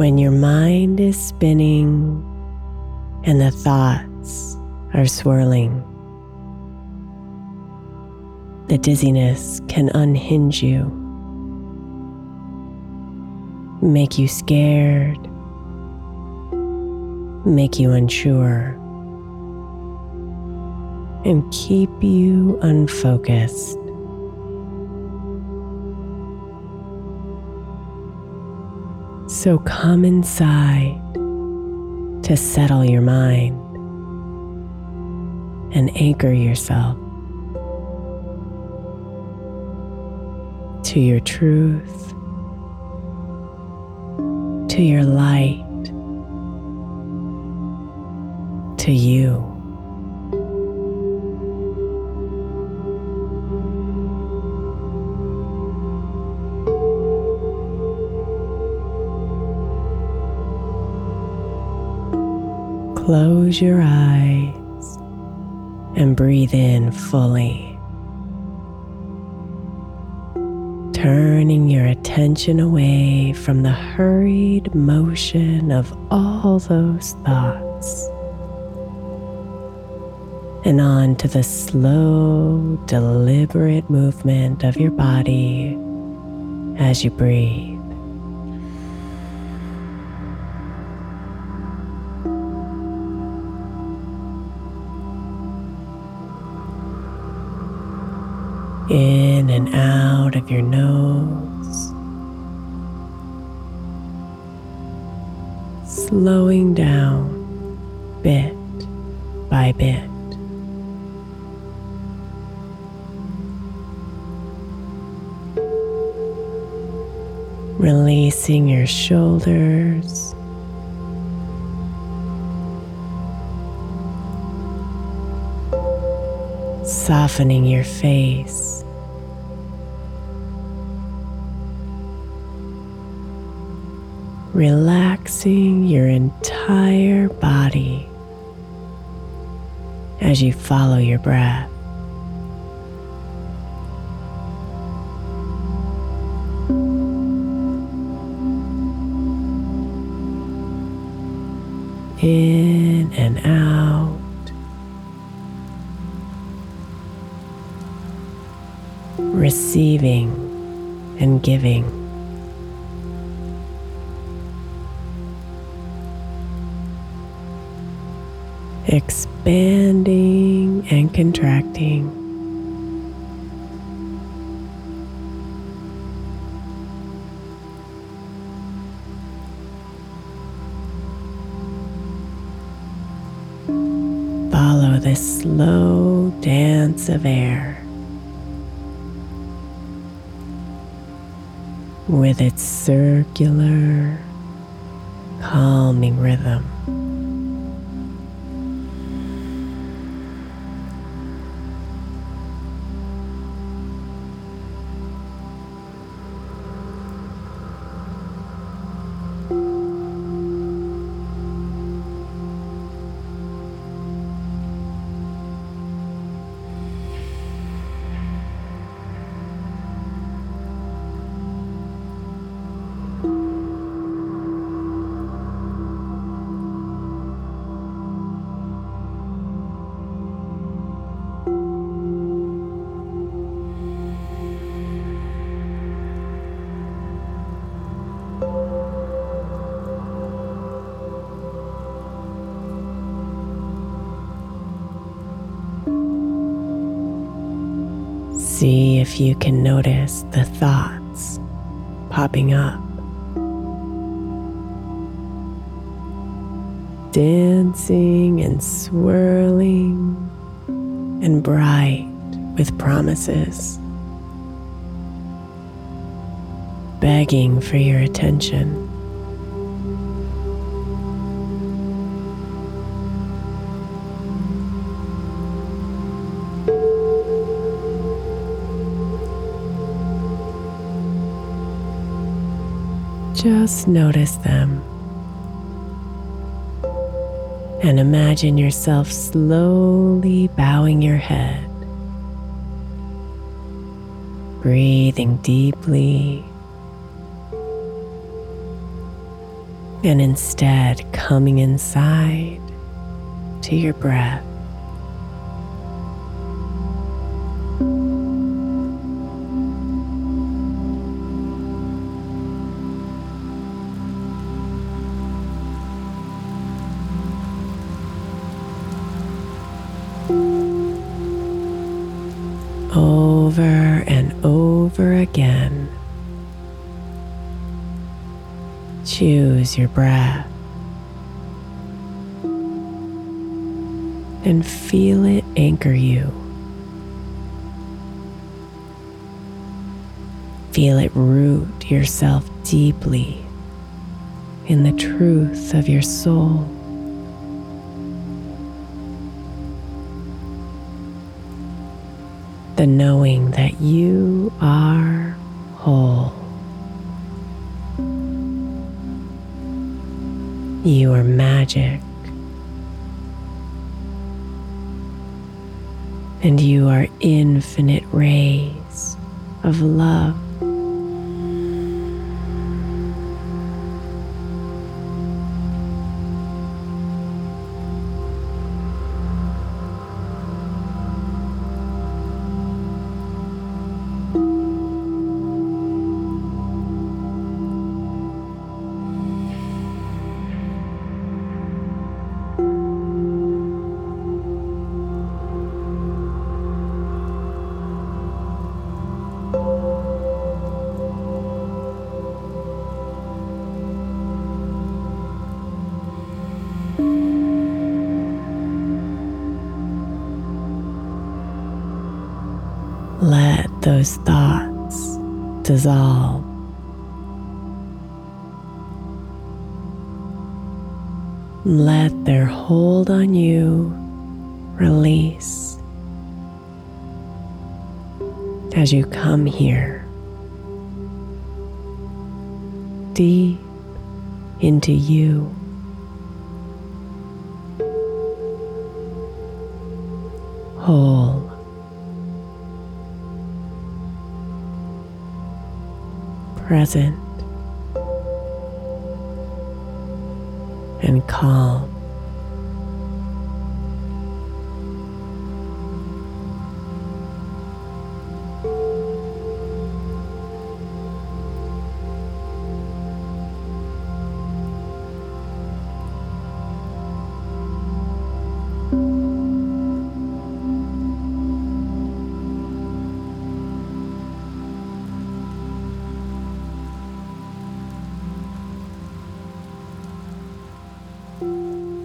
When your mind is spinning and the thoughts are swirling, the dizziness can unhinge you, make you scared, make you unsure, and keep you unfocused. So come inside to settle your mind and anchor yourself to your truth, to your light, to you. Close your eyes and breathe in fully. Turning your attention away from the hurried motion of all those thoughts and on to the slow, deliberate movement of your body as you breathe. in and out of your nose, slowing down bit by bit. Releasing your shoulders Softening your face. Relaxing your entire body as you follow your breath. Receiving and giving. expanding and contracting. Follow this slow dance of air with its circular, calming rhythm. See if you can notice the thoughts popping up. Dancing and swirling and bright with promises. Begging for your attention. Just notice them. And imagine yourself slowly bowing your head, breathing deeply, and instead coming inside to your breath. Over and over again. Choose your breath and feel it anchor you. Feel it root yourself deeply in the truth of your soul. The knowing that you are whole. You are magic. And you are infinite rays of love. those thoughts dissolve. Let their hold on you release as you come here deep into you. Hold. Present and calm.